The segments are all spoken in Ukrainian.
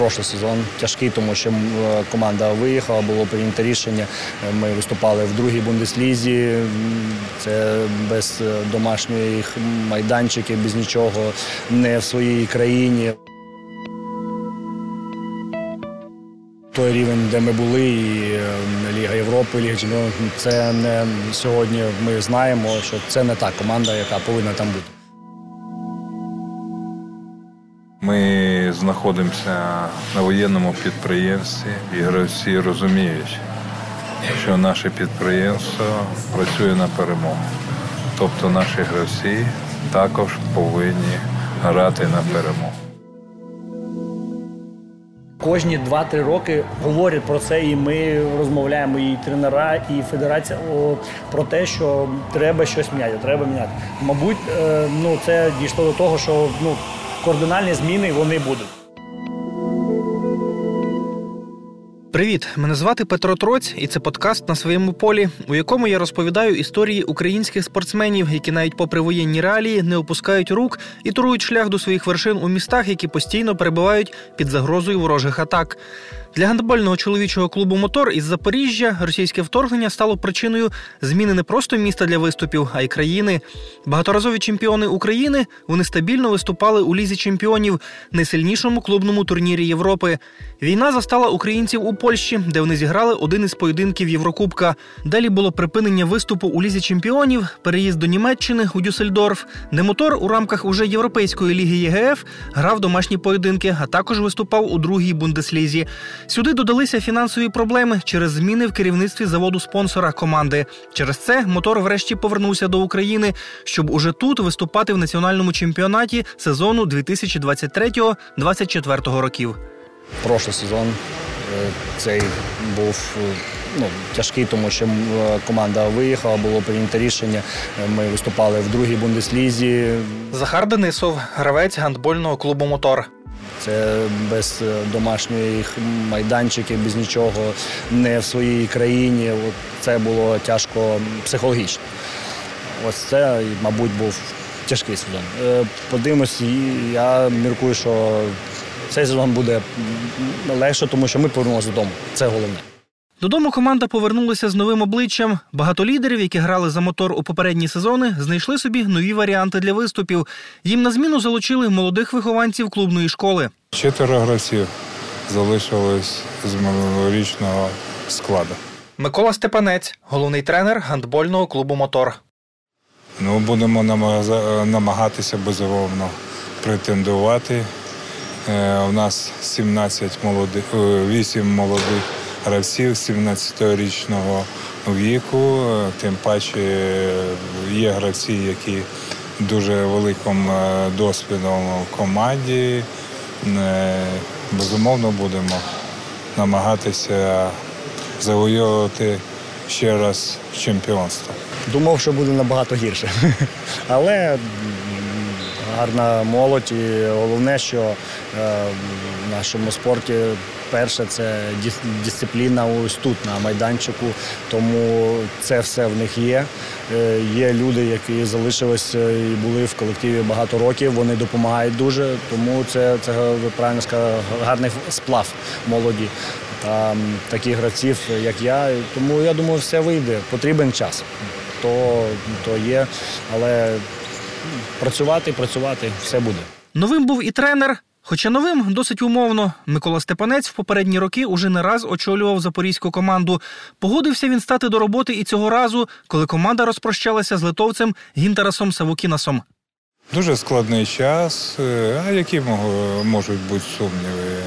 прошлий сезон тяжкий, тому що е, команда виїхала, було прийнято рішення. Е, Ми виступали в другій бундеслізі. Це без е, домашніх майданчиків, без нічого, не в своїй країні. Той рівень, де ми були, і Ліга Європи, Ліга Чемпіонів, це не сьогодні. Ми знаємо, що це не та команда, яка повинна там бути. Ми знаходимося на воєнному підприємстві, і гравці розуміють, що наше підприємство працює на перемогу. Тобто наші гравці також повинні грати на перемогу. Кожні 2-3 роки говорять про це, і ми розмовляємо і тренера, і федерація о, про те, що треба щось міняти, треба міняти. Мабуть, е, ну це дійшло до того, що ну кардинальні зміни вони будуть. Привіт, мене звати Петро Троць, і це подкаст на своєму полі, у якому я розповідаю історії українських спортсменів, які навіть попри воєнні реалії не опускають рук і турують шлях до своїх вершин у містах, які постійно перебувають під загрозою ворожих атак. Для гандбольного чоловічого клубу Мотор із Запоріжжя російське вторгнення стало причиною зміни не просто міста для виступів, а й країни. Багаторазові чемпіони України вони стабільно виступали у лізі чемпіонів, найсильнішому клубному турнірі Європи. Війна застала українців у Польщі, де вони зіграли один із поєдинків Єврокубка. Далі було припинення виступу у лізі чемпіонів, переїзд до Німеччини у Дюссельдорф, де мотор у рамках уже європейської ліги ЄГФ грав домашні поєдинки, а також виступав у другій бундеслізі. Сюди додалися фінансові проблеми через зміни в керівництві заводу спонсора команди. Через це мотор врешті повернувся до України, щоб уже тут виступати в національному чемпіонаті сезону 2023-2024 років. Прошлий сезон е, цей був е, ну, тяжкий, тому що е, команда виїхала, було прийнято рішення. Ми виступали в другій бундеслізі. Захар Денисов, гравець гандбольного клубу Мотор. Це без е, домашніх майданчиків, без нічого, не в своїй країні. Це було тяжко психологічно. Ось це, мабуть, був тяжкий сезон. Е, Подивимось, я міркую, що цей сезон буде легше, тому що ми повернулися додому. Це головне. Додому команда повернулася з новим обличчям. Багато лідерів, які грали за мотор у попередні сезони, знайшли собі нові варіанти для виступів. Їм на зміну залучили молодих вихованців клубної школи. Четверо гравців залишилось з минулорічного складу. Микола Степанець, головний тренер гандбольного клубу Мотор. Ну, будемо намага- намагатися безумовно претендувати. Е, У нас 17 молодих, 8 молодих гравців 17-річного віку. Е, Тим паче е, є гравці, які дуже великим е, досвідом в команді. Безумовно, будемо намагатися завоювати ще раз чемпіонство. Думав, що буде набагато гірше. Але гарна молодь і головне, що в нашому спорті перше це дисципліна ось тут, на майданчику. Тому це все в них є. Е, Є люди, які залишилися і були в колективі багато років, вони допомагають дуже, тому це, це ви правильно сказали, гарний сплав молоді. Та таких гравців, як я. Тому я думаю, все вийде. Потрібен час. То, то є, але працювати, працювати, все буде. Новим був і тренер. Хоча новим досить умовно. Микола Степанець в попередні роки уже не раз очолював запорізьку команду. Погодився він стати до роботи і цього разу, коли команда розпрощалася з литовцем Гінтерасом Савукінасом. Дуже складний час. Е, А які можуть бути сумніви?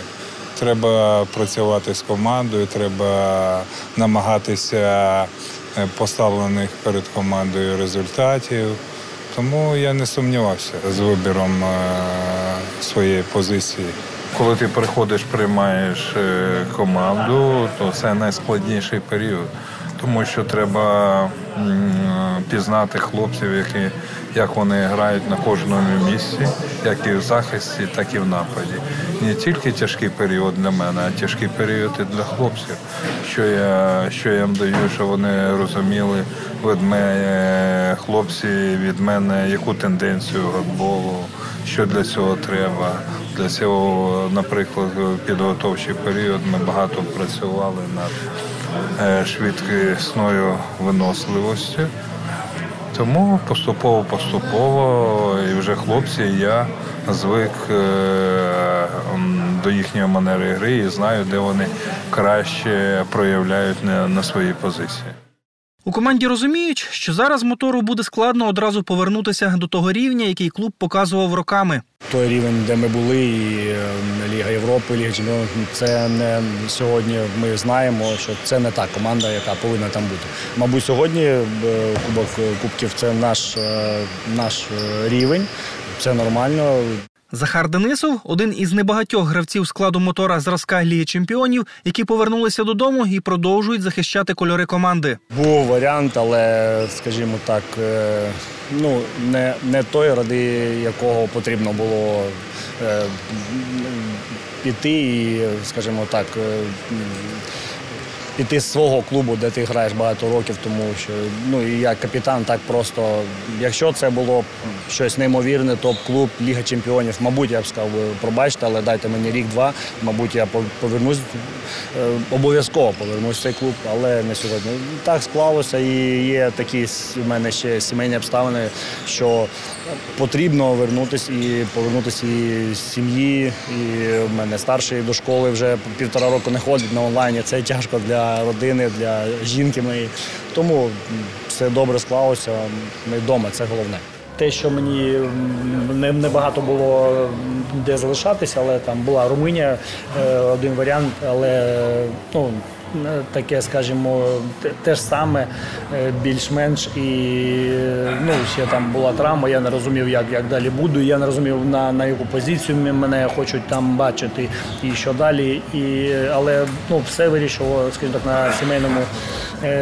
Треба працювати з командою, треба намагатися е, поставлених перед командою результатів. Тому я не сумнівався з вибіром е, своєї позиції. Коли ти приходиш, приймаєш е, команду, то це найскладніший період, тому що треба пізнати хлопців, які, як вони грають на кожному місці, як і в захисті, так і в нападі. Не тільки тяжкий період для мене, а тяжкий період і для хлопців. Що я, що я їм даю, щоб вони розуміли від мене, хлопці від мене, яку тенденцію гандболу, що для цього треба. Для цього, наприклад, підготовчий період ми багато працювали над швидкісною виносливостю. Тому поступово-поступово і вже хлопці, і я звик е, до їхньої манери гри і знаю, де вони краще проявляють на своїй позиції. У команді розуміють, що зараз мотору буде складно одразу повернутися до того рівня, який клуб показував роками. Той рівень, де ми були, і е, Ліга Європи, Ліга Чемпіонів, це не сьогодні. Ми знаємо, що це не та команда, яка повинна там бути. Мабуть, сьогодні е, Кубок Кубків це наш, е, наш рівень. Це нормально. Захар Денисов один із небагатьох гравців складу мотора зразка Ліги Чемпіонів, які повернулися додому і продовжують захищати кольори команди. Був варіант, але, скажімо так, е, ну, не, не той, ради якого потрібно було е, піти і, скажімо так, е, піти з свого клубу, де ти граєш багато років, тому що ну і як капітан, так просто, якщо це було б щось неймовірне, топ-клуб, Ліга Чемпіонів, мабуть, я б сказав, пробачте, але дайте мені рік-два, мабуть, я повернусь, е, обов'язково повернусь в цей клуб, але не сьогодні. Так склалося і є такі у мене ще сімейні обставини, що потрібно вернутися і повернутися і з сім'ї. І в мене старший до школи вже півтора року не ходить на онлайні. Це тяжко для родини, для жінки моєї. Тому все добре склалося. Ми вдома, це головне. Те, що мені не, багато було де залишатися, але там була Румунія, е, один варіант, але ну, таке, скажімо, те, ж саме, е, більш-менш. І е, ну, ще там була травма, я не розумів, як, як далі буду. Я не розумів, на, на яку позицію мене хочуть там бачити і що далі. І, але ну, все вирішило, скажімо так, на сімейному е,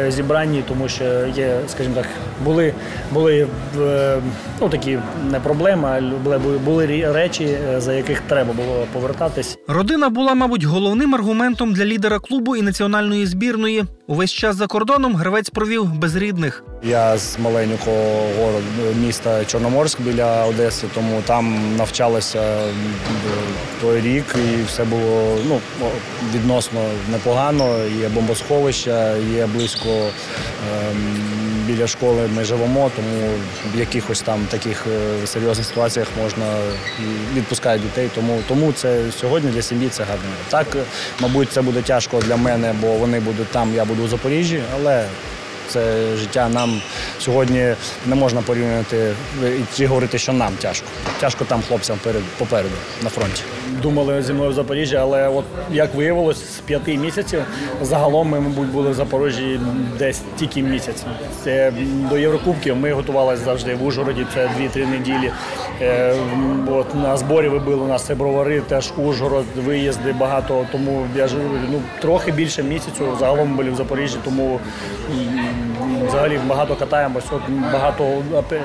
зібранні, тому що є, скажімо так, були, були е, ну, такі не проблеми, а були, речі, е, за яких треба було повертатись. Родина була, мабуть, головним аргументом для лідера клубу і національної збірної. Увесь час за кордоном гравець провів без рідних. Я з маленького міста Чорноморськ біля Одеси, тому там навчалася той рік, і все було ну, відносно непогано. Є бомбосховища, є близько ем, біля школи ми живемо, тому в якихось там таких е, серйозних ситуаціях можна відпускати дітей. Тому, тому це сьогодні для сім'ї це гарно. Так, мабуть, це буде тяжко для мене, бо вони будуть там, я буду у Запоріжжі, але це життя нам сьогодні не можна порівняти чи говорити, що нам тяжко. Тяжко там хлопцям перед попереду на фронті. Думали зі мною в Запоріжжі, але от як виявилось, з п'яти місяців загалом ми, мабуть, були в Запоріжжі десь тільки місяць. Це до Єврокубків ми готувалися завжди в Ужгороді. Це 2-3 неділі. Е, От на зборі ви були у нас це бровари, теж Ужгород, виїзди багато. Тому я ну трохи більше місяцю. Загалом були в Запоріжжі, тому взагалі багато катаємось. От багато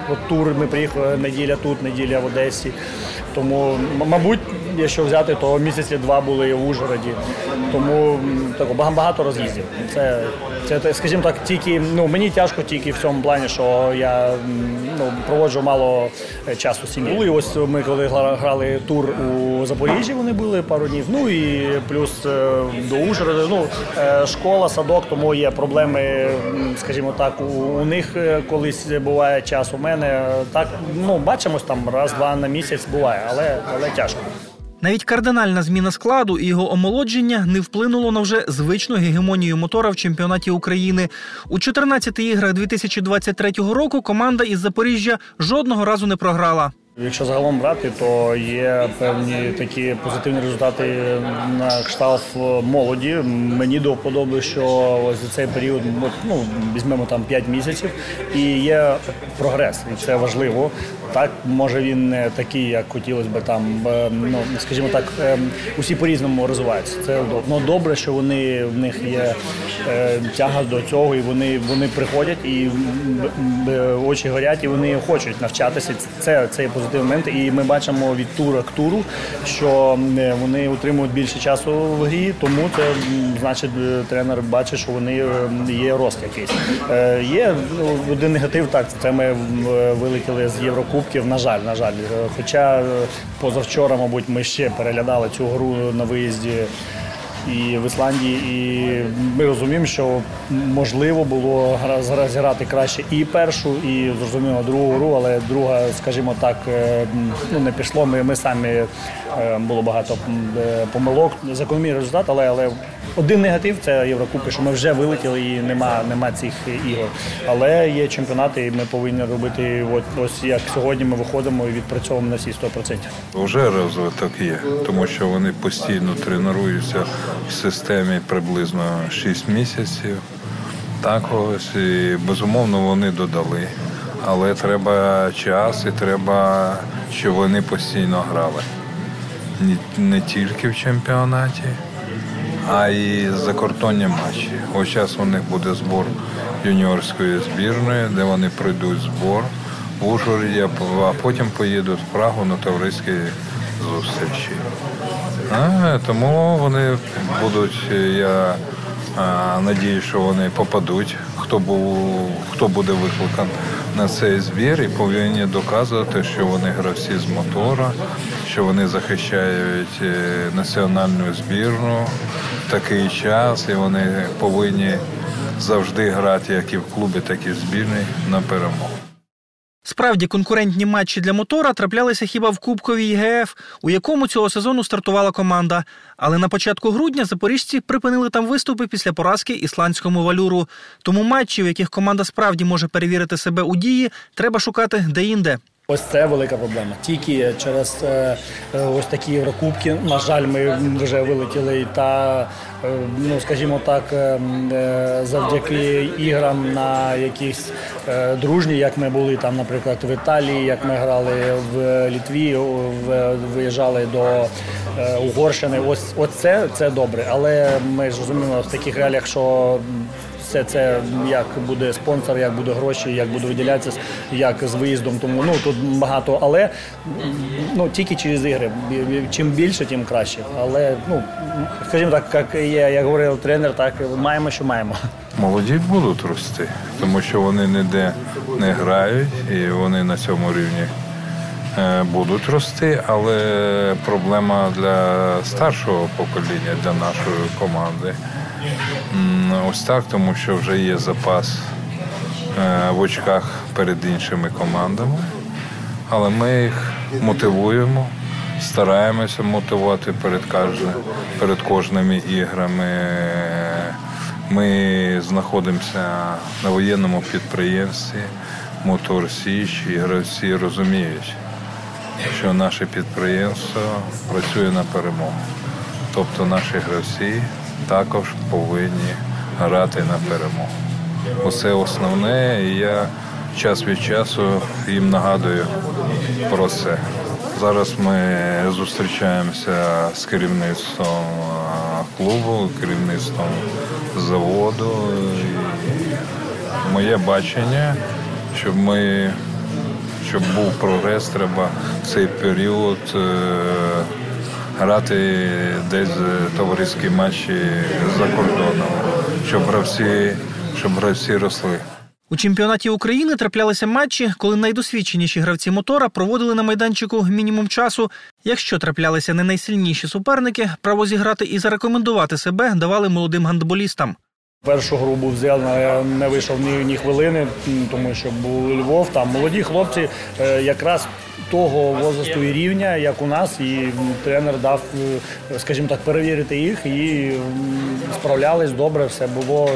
от тур ми приїхали неділя тут, неділя в Одесі. Тому, мабуть, якщо взяти, то місяці два були в Ужгороді. Тому так, багато роз'їздів. Це, це, скажімо так, тільки ну мені тяжко тільки в цьому плані, що я ну, проводжу мало е, часу з сім'єю. І ось ми коли гра- грали тур у Запоріжжі, вони були пару днів. Ну і плюс е, до Ужгорода. Ну, е, школа, садок, тому є проблеми, скажімо так, у, у них колись буває час. У мене так, ну бачимось там раз-два на місяць буває, але, але тяжко. Навіть кардинальна зміна складу і його омолодження не вплинуло на вже звичну гегемонію мотора в чемпіонаті України. У 14 іграх 2023 року команда із Запоріжжя жодного разу не програла. Якщо загалом брати, то є певні такі позитивні результати на кшталт молоді. Мені до вподоби, що ось за цей період ну, візьмемо там 5 місяців, і є прогрес, і це важливо. Так, може він не такий, як хотілося б там, е, ну скажімо так, е, усі по-різному розвиваються. Це ну, добре, що вони в них є е, тяга до цього, і вони, вони приходять і очі горять, і вони хочуть навчатися. Це, це є позитивний момент. І ми бачимо від тура к туру, що вони отримують більше часу в грі, тому це значить е, тренер бачить, що вони е, є рост якийсь. Е, Є ну, один негатив, так це ми вилетіли з Єврокубку. Єврокубків. На жаль, на жаль. Е, Хоча е, позавчора, мабуть, ми ще переглядали цю гру на виїзді і в Ісландії, і ми розуміємо, що можливо було гра- зра- зіграти краще і першу, і зрозуміло другу гру, але друга, скажімо так, е, ну не пішло. Ми, ми самі е, було багато е, помилок. Закономірний результат, але, але один негатив це Єврокубки, що ми вже вилетіли і нема, нема цих ігор. Але є чемпіонати, і ми повинні робити от ось як сьогодні. Ми виходимо і відпрацьовуємо на всі 100%. Вже розвиток є, тому що вони постійно тренуються в системі приблизно 6 місяців. Так ось і безумовно вони додали. Але треба час і треба, щоб вони постійно грали. Не тільки в чемпіонаті, а й закордонні матчі. Ось зараз у них буде збор юніорської збірної, де вони пройдуть збор в Ужгороді, а потім поїдуть в Прагу на товариські зустрічі. Тому вони будуть, я а, надію, що вони попадуть, хто був, хто буде викликаний на цей збір і повинні доказувати, що вони гравці з мотора, що вони захищають е, національну збірну в такий час, і вони повинні завжди грати як і в клубі, так і в збірній на перемогу. Справді конкурентні матчі для мотора траплялися хіба в Кубковій ЄГФ, у якому цього сезону стартувала команда. Але на початку грудня запоріжці припинили там виступи після поразки ісландському валюру. Тому матчі, в яких команда справді може перевірити себе у дії, треба шукати де-інде. Ось це велика проблема. Тільки через е, е, ось такі Єврокубки, на жаль, ми вже вилетіли та, е, ну скажімо так, завдяки іграм на якісь дружні, як ми були там, наприклад, в Італії, як ми грали в Літві, виїжджали до Угорщини. Ось, ось це, це добре. Але ми ж розуміємо в таких реаліях, що все це як буде спонсор, як буде гроші, як буде виділятися, як з виїздом. Тому ну тут багато, але ну тільки через ігри. Чим більше, тим краще. Але ну скажімо так, як є, як говорив тренер, так маємо, що маємо. Молоді будуть рости, тому що вони ніде не грають і вони на цьому рівні е, будуть рости. Але проблема для старшого покоління, для нашої команди. Ось так, тому що вже є запас е, в очках перед іншими командами. Але ми їх мотивуємо, стараємося мотивувати перед кожним, перед кожними іграми. Ми знаходимося на воєнному підприємстві Мотор Січ і гравці розуміють, що наше підприємство працює на перемогу. Тобто наші гравці також повинні грати на перемогу. Оце основне, і я час від часу їм нагадую про це. Зараз ми зустрічаємося з керівництвом клубу, керівництвом заводу. І моє бачення, щоб ми щоб був прогрес, треба цей період е, грати десь е, товариські матчі за кордоном, щоб гравці, щоб гравці росли. У чемпіонаті України траплялися матчі, коли найдосвідченіші гравці мотора проводили на майданчику мінімум часу. Якщо траплялися не найсильніші суперники, право зіграти і зарекомендувати себе давали молодим гандболістам. Першу гру був взяв, але не вийшов ні, ні хвилини, тому що був Львов. Там молоді хлопці е, якраз того возрасту і рівня, як у нас, і тренер дав, е, скажімо так, перевірити їх і справлялись добре, все було.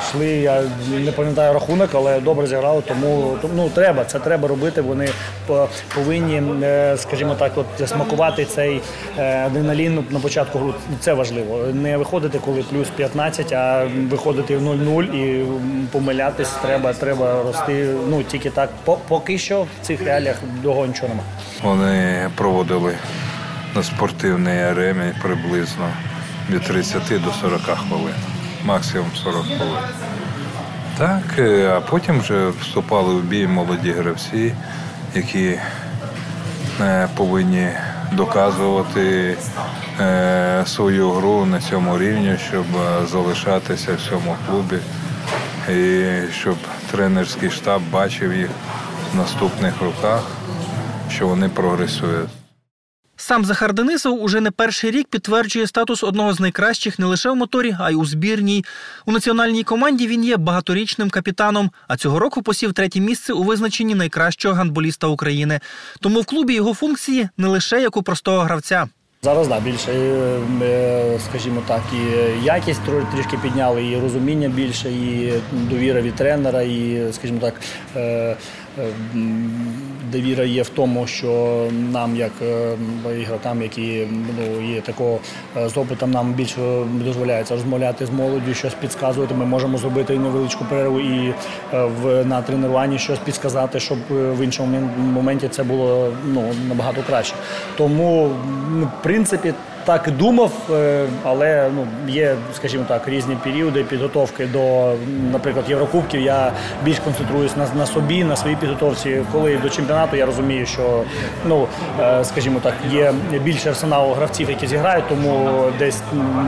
Йшли, я не пам'ятаю рахунок, але добре зіграли, тому ну, треба, це треба робити. Вони по- повинні, е, скажімо так, от смакувати цей адреналін на початку гру. Це важливо. Не виходити, коли плюс 15, а виходити в 0-0 і помилятись треба, треба рости. Ну тільки так. Поки що в цих реаліях довго нічого немає. Вони проводили на спортивній арені приблизно від 30 до 40 хвилин, максимум 40 хвилин. Так, е, а потім вже вступали в бій молоді гравці, які е, повинні доказувати е, свою гру на цьому рівні, щоб е, залишатися в цьому клубі і щоб тренерський штаб бачив їх в наступних роках що вони прогресують. Сам Захар Денисов уже не перший рік підтверджує статус одного з найкращих не лише в моторі, а й у збірній. У національній команді він є багаторічним капітаном, а цього року посів третє місце у визначенні найкращого гандболіста України. Тому в клубі його функції не лише як у простого гравця. Зараз да, більше, е, скажімо так, і якість трішки підняли, і розуміння більше, і довіра від тренера, і, скажімо так, е, е, довіра є в тому, що нам, як е, ігрокам, які ну, є такого е, з опитом, нам більше дозволяється розмовляти з молоддю, щось підказувати. Ми можемо зробити невеличку перерву і е, в на тренуванні щось підсказати, щоб в іншому моменті це було ну, набагато краще. Тому, в принципі, так і думав, е, але ну, є, скажімо так, різні періоди підготовки до, наприклад, Єврокубків. Я більш концентруюсь на, на собі, на своїй підготовці. Коли до чемпіонату я розумію, що ну, е, скажімо так, є більше арсеналу гравців, які зіграють, тому десь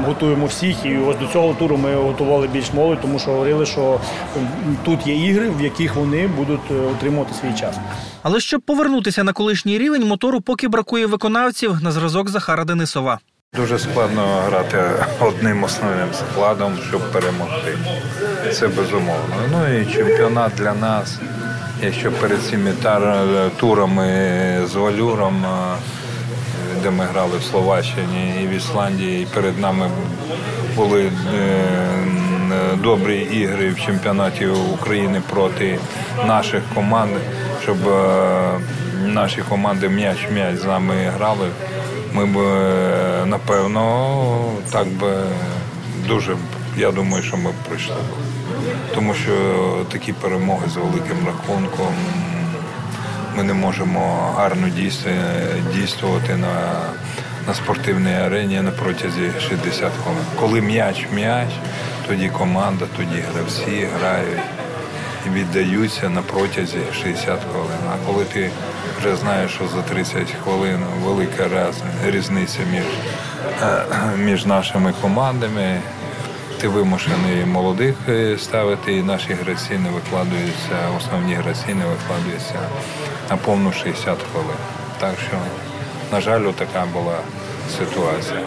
готуємо всіх. І ось до цього туру ми готували більш молодь, тому що говорили, що тут є ігри, в яких вони будуть е, отримувати свій час. Але щоб повернутися на колишній рівень, мотору поки бракує виконавців на зразок Захара Денисова. Дуже складно грати одним основним складом, щоб перемогти. Це безумовно. Ну і чемпіонат для нас, якщо перед цими турами з Валюром, е, де ми грали в Словаччині і в Ісландії, і перед нами були е, добрі ігри в чемпіонаті України проти наших команд, щоб е, наші команди м'яч-м'яч з нами грали. Ми б е, напевно так би дуже я думаю, що ми б прийшли. Тому що такі перемоги з великим рахунком ми не можемо гарно дійствувати на, на спортивній арені на протязі 60 хвилин. Коли м'яч м'яч, тоді команда, тоді гравці грають віддаються на протязі 60 хвилин. А коли ти вже знаєш, що за 30 хвилин велика різниця між, е, між нашими командами, ти вимушений молодих е, ставити, і наші гравці не викладаються, основні гравці не викладаються на повну 60 хвилин. Так що, на жаль, така була ситуація.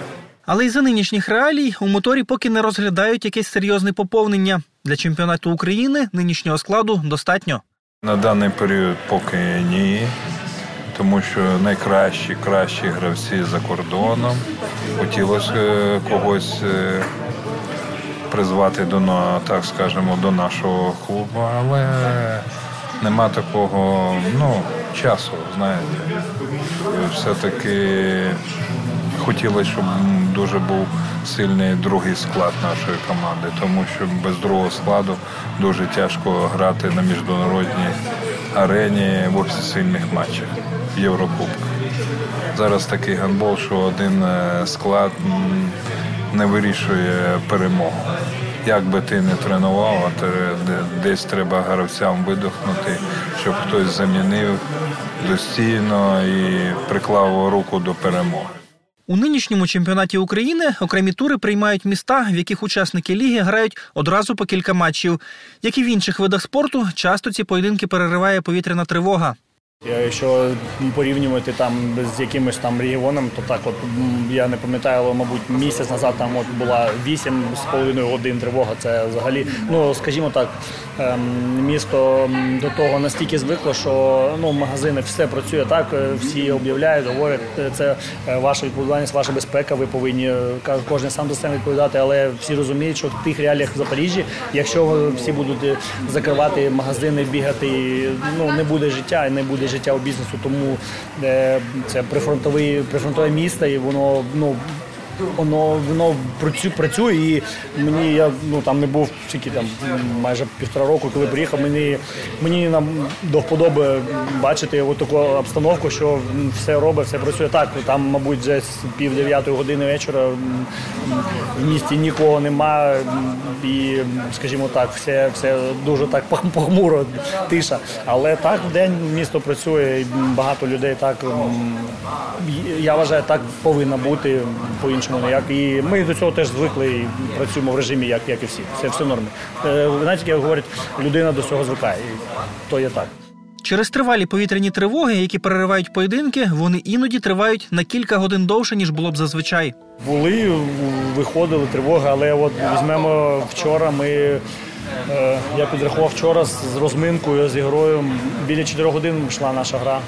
Але й за нинішніх реалій у моторі поки не розглядають якесь серйозне поповнення. Для чемпіонату України нинішнього складу достатньо. На даний період поки ні, тому що найкращі, кращі гравці за кордоном. Хотілося е, когось е, призвати до так скажемо, до нашого клубу, але нема такого ну, часу, знаєте. Все-таки хотілося, щоб дуже був сильний другий склад нашої команди, тому що без другого складу дуже тяжко грати на міжнародній арені в офіційних матчах в Єврокубках. Зараз такий гандбол, що один е, склад не вирішує перемогу. Як би ти не тренував, а десь треба гравцям видохнути, щоб хтось замінив достійно і приклав руку до перемоги. У нинішньому чемпіонаті України окремі тури приймають міста, в яких учасники ліги грають одразу по кілька матчів. Як і в інших видах спорту, часто ці поєдинки перериває повітряна тривога. Якщо порівнювати там з якимось там регіоном, то так, от я не пам'ятаю, але мабуть місяць назад там от була 8 з половиною годин тривога. Це взагалі, ну скажімо так, ем, місто до того настільки звикло, що ну магазини все працює так, е, всі об'являють, говорять, е, це е, ваша відповідальність, ваша безпека. Ви повинні кожен сам за себе відповідати, але всі розуміють, що в тих реаліях в Запоріжжі, якщо всі будуть закривати магазини, бігати, ну не буде життя і не буде життя у бізнесу. Тому е, це прифронтове місто, і воно ну. Воно воно працю- працює і мені я ну там не був тільки там майже півтора року, коли приїхав. Мені мені нам до вподоби бачити таку обстановку, що все робить, все працює так. Там, мабуть, вже з пів дев'ятої години вечора в місті нікого нема, і, скажімо так, все, все дуже так пох- похмуро, тиша. Але так в день місто працює, і багато людей так. Я вважаю, так повинно бути по-іншому ніяк. І ми до цього теж звикли і працюємо в режимі, як, як і всі. Це все норми. Е, Знаєте, як говорять, людина до цього звикає. І то є так. Через тривалі повітряні тривоги, які переривають поєдинки, вони іноді тривають на кілька годин довше, ніж було б зазвичай. Були, виходили тривоги, але от візьмемо вчора. Ми я підрахував вчора з розминкою з ігрою. Біля 4 годин йшла наша гра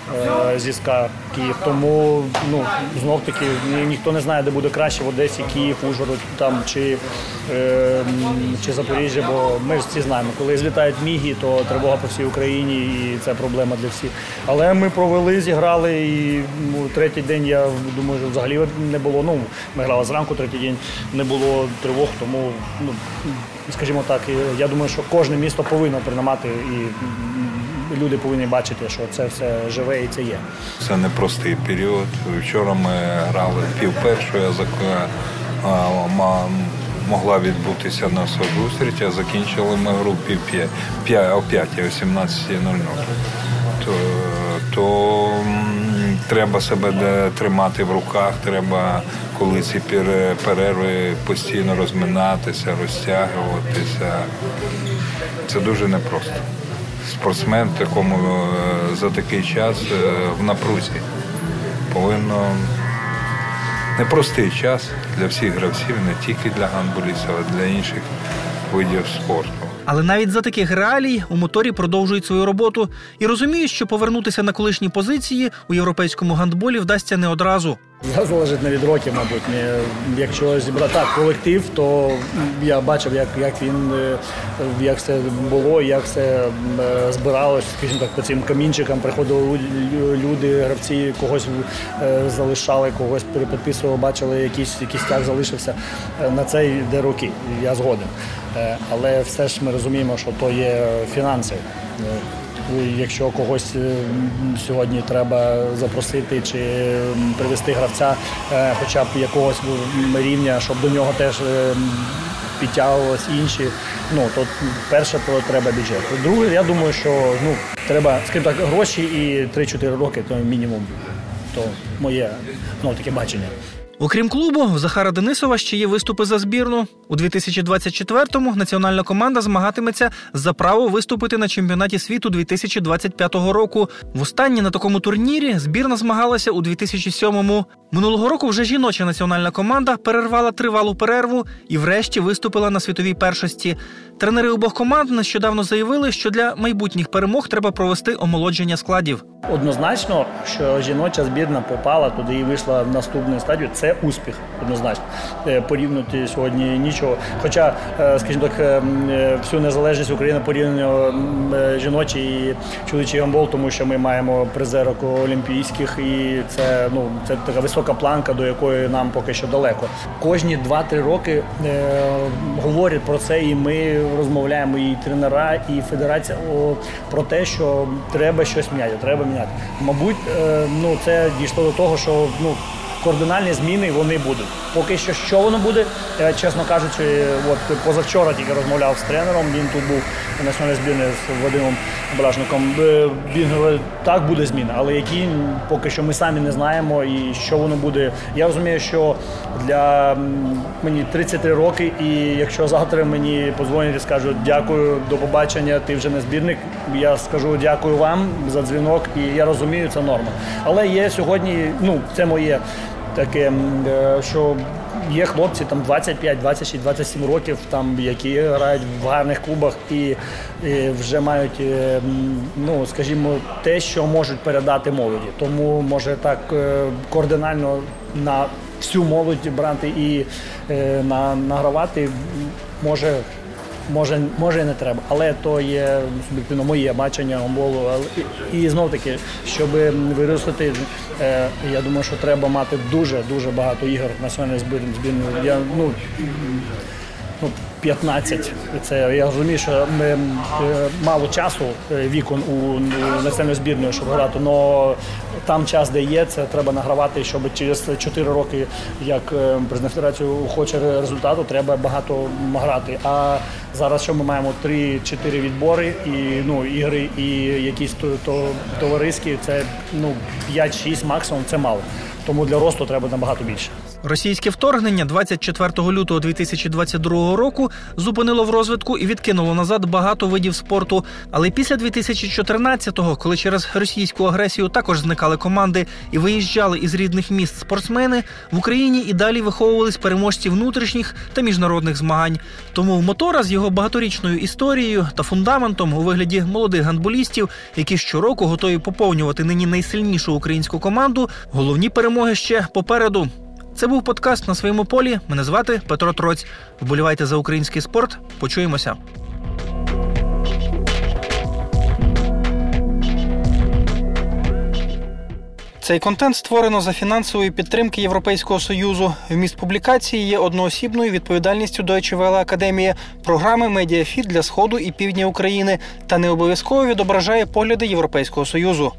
е, зі СКА Київ. Тому ну знов таки ні- ніхто не знає, де буде краще в Одесі, Київ, Ужгород там чи, е, чи Запоріжжя. Бо ми ж всі знаємо, коли злітають міги, то тривога по всій Україні, і це проблема для всіх. Але ми провели, зіграли, і третій день я думаю, що взагалі не було. Ну, ми грали зранку, третій день не було тривог, тому ну, скажімо так, я думаю, що кожне місто повинно приймати і люди повинні бачити, що це все живе і це є. Це непростий період. Вчора ми грали пів першої, зак- могла відбутися наша зустріч, а закінчили ми гру пів п'я- п'я- о 5, о 17.00. То, то треба себе тримати в руках, треба, коли ці перерви постійно розминатися, розтягуватися. Це дуже непросто. Спортсмен такому е, за такий час е, в напрузі повинно непростий час для всіх гравців, не тільки для гандболістів, а для інших видів спорту. Але навіть за таких реалій у моторі продовжують свою роботу і розуміють, що повернутися на колишні позиції у європейському гандболі вдасться не одразу. Це залежить не від років, мабуть. Якщо зібрати так, колектив, то я бачив, як, як він е, як все було, як все е, збиралось, скажімо так, по цим камінчикам приходили люди, гравці когось е, залишали, когось перепідписували, бачили, якийсь, якийсь тяг залишився. На це йде роки, я згоден. Але все ж ми розуміємо, що то є фінанси. Якщо когось е, сьогодні треба запросити чи привести гравця, е, хоча б якогось рівня, щоб до нього теж е, м, підтягувалися інші, ну то перше треба бюджет. Друге, я думаю, що ну треба, скажімо так, гроші і 3-4 роки, то мінімум. То моє ну таке бачення. Окрім клубу, в Захара Денисова ще є виступи за збірну. У 2024-му національна команда змагатиметься за право виступити на чемпіонаті світу 2025 року. Востаннє на такому турнірі збірна змагалася у 2007-му. Минулого року вже жіноча національна команда перервала тривалу перерву і врешті виступила на світовій першості. Тренери обох команд нещодавно заявили, що для майбутніх перемог треба провести омолодження складів. Однозначно, що жіноча збірна попала туди і вийшла в наступну стадію. Це успіх, однозначно. Е, Порівнювати сьогодні нічого. Хоча, е, скажімо так, е, м, е, всю незалежність України порівняно м, жіночий і чоловічий гандбол, тому що ми маємо призерок олімпійських, і це ну це така висока планка, до якої нам поки що далеко. Кожні 2-3 роки говорять про це, і ми розмовляємо і тренера, і федерація про те, що треба щось міняти. Треба міняти. Мабуть, ну це дійшло до того, що ну. Координальні зміни вони будуть. Поки що, що воно буде, е, чесно кажучи, от позавчора тільки розмовляв з тренером. Він тут був національної збірної з Вадимом Балашником. Е, так буде зміна, але які поки що ми самі не знаємо і що воно буде. Я розумію, що для мені 33 роки, і якщо завтра мені подзвонять і скажуть дякую, до побачення, ти вже не збірник. Я скажу дякую вам за дзвінок, і я розумію, це норма. Але є сьогодні, ну це моє таке, е, що є хлопці там 25, 26, 27 років, там які грають в гарних клубах і, і вже мають, е, ну скажімо, те, що можуть передати молоді. Тому може так е, координально на всю молодь брати і е, на, награвати може. Може, може і не треба, але то є суб'єктивно моє бачення гомболу. І, і знов таки, щоб виростити, я думаю, що треба мати дуже дуже багато ігор національної збірної. Я ну. Ну, 15. Це я розумію, що ми е, мало часу е, вікон у, національної збірної, щоб грати. але там час, де є, це треба награвати, щоб через 4 роки, як е, президент федерації хоче результату, треба багато грати. А зараз що ми маємо 3-4 відбори і ну ігри, і якісь то товариські, це ну 5-6 максимум, це мало. Тому для росту треба набагато більше. Російське вторгнення 24 лютого 2022 року зупинило в розвитку і відкинуло назад багато видів спорту. Але після 2014-го, коли через російську агресію також зникали команди і виїжджали із рідних міст спортсмени, в Україні і далі виховувались переможці внутрішніх та міжнародних змагань. Тому в мотора з його багаторічною історією та фундаментом у вигляді молодих гандболістів, які щороку готові поповнювати нині найсильнішу українську команду, головні перемоги ще попереду. Це був подкаст на своєму полі. Мене звати Петро Троць. Вболівайте за український спорт. Почуємося. Цей контент створено за фінансової підтримки Європейського союзу. Вміст публікації є одноосібною відповідальністю Deutsche Welle Академії, програми Медіафіт для сходу і півдня України та не обов'язково відображає погляди Європейського союзу.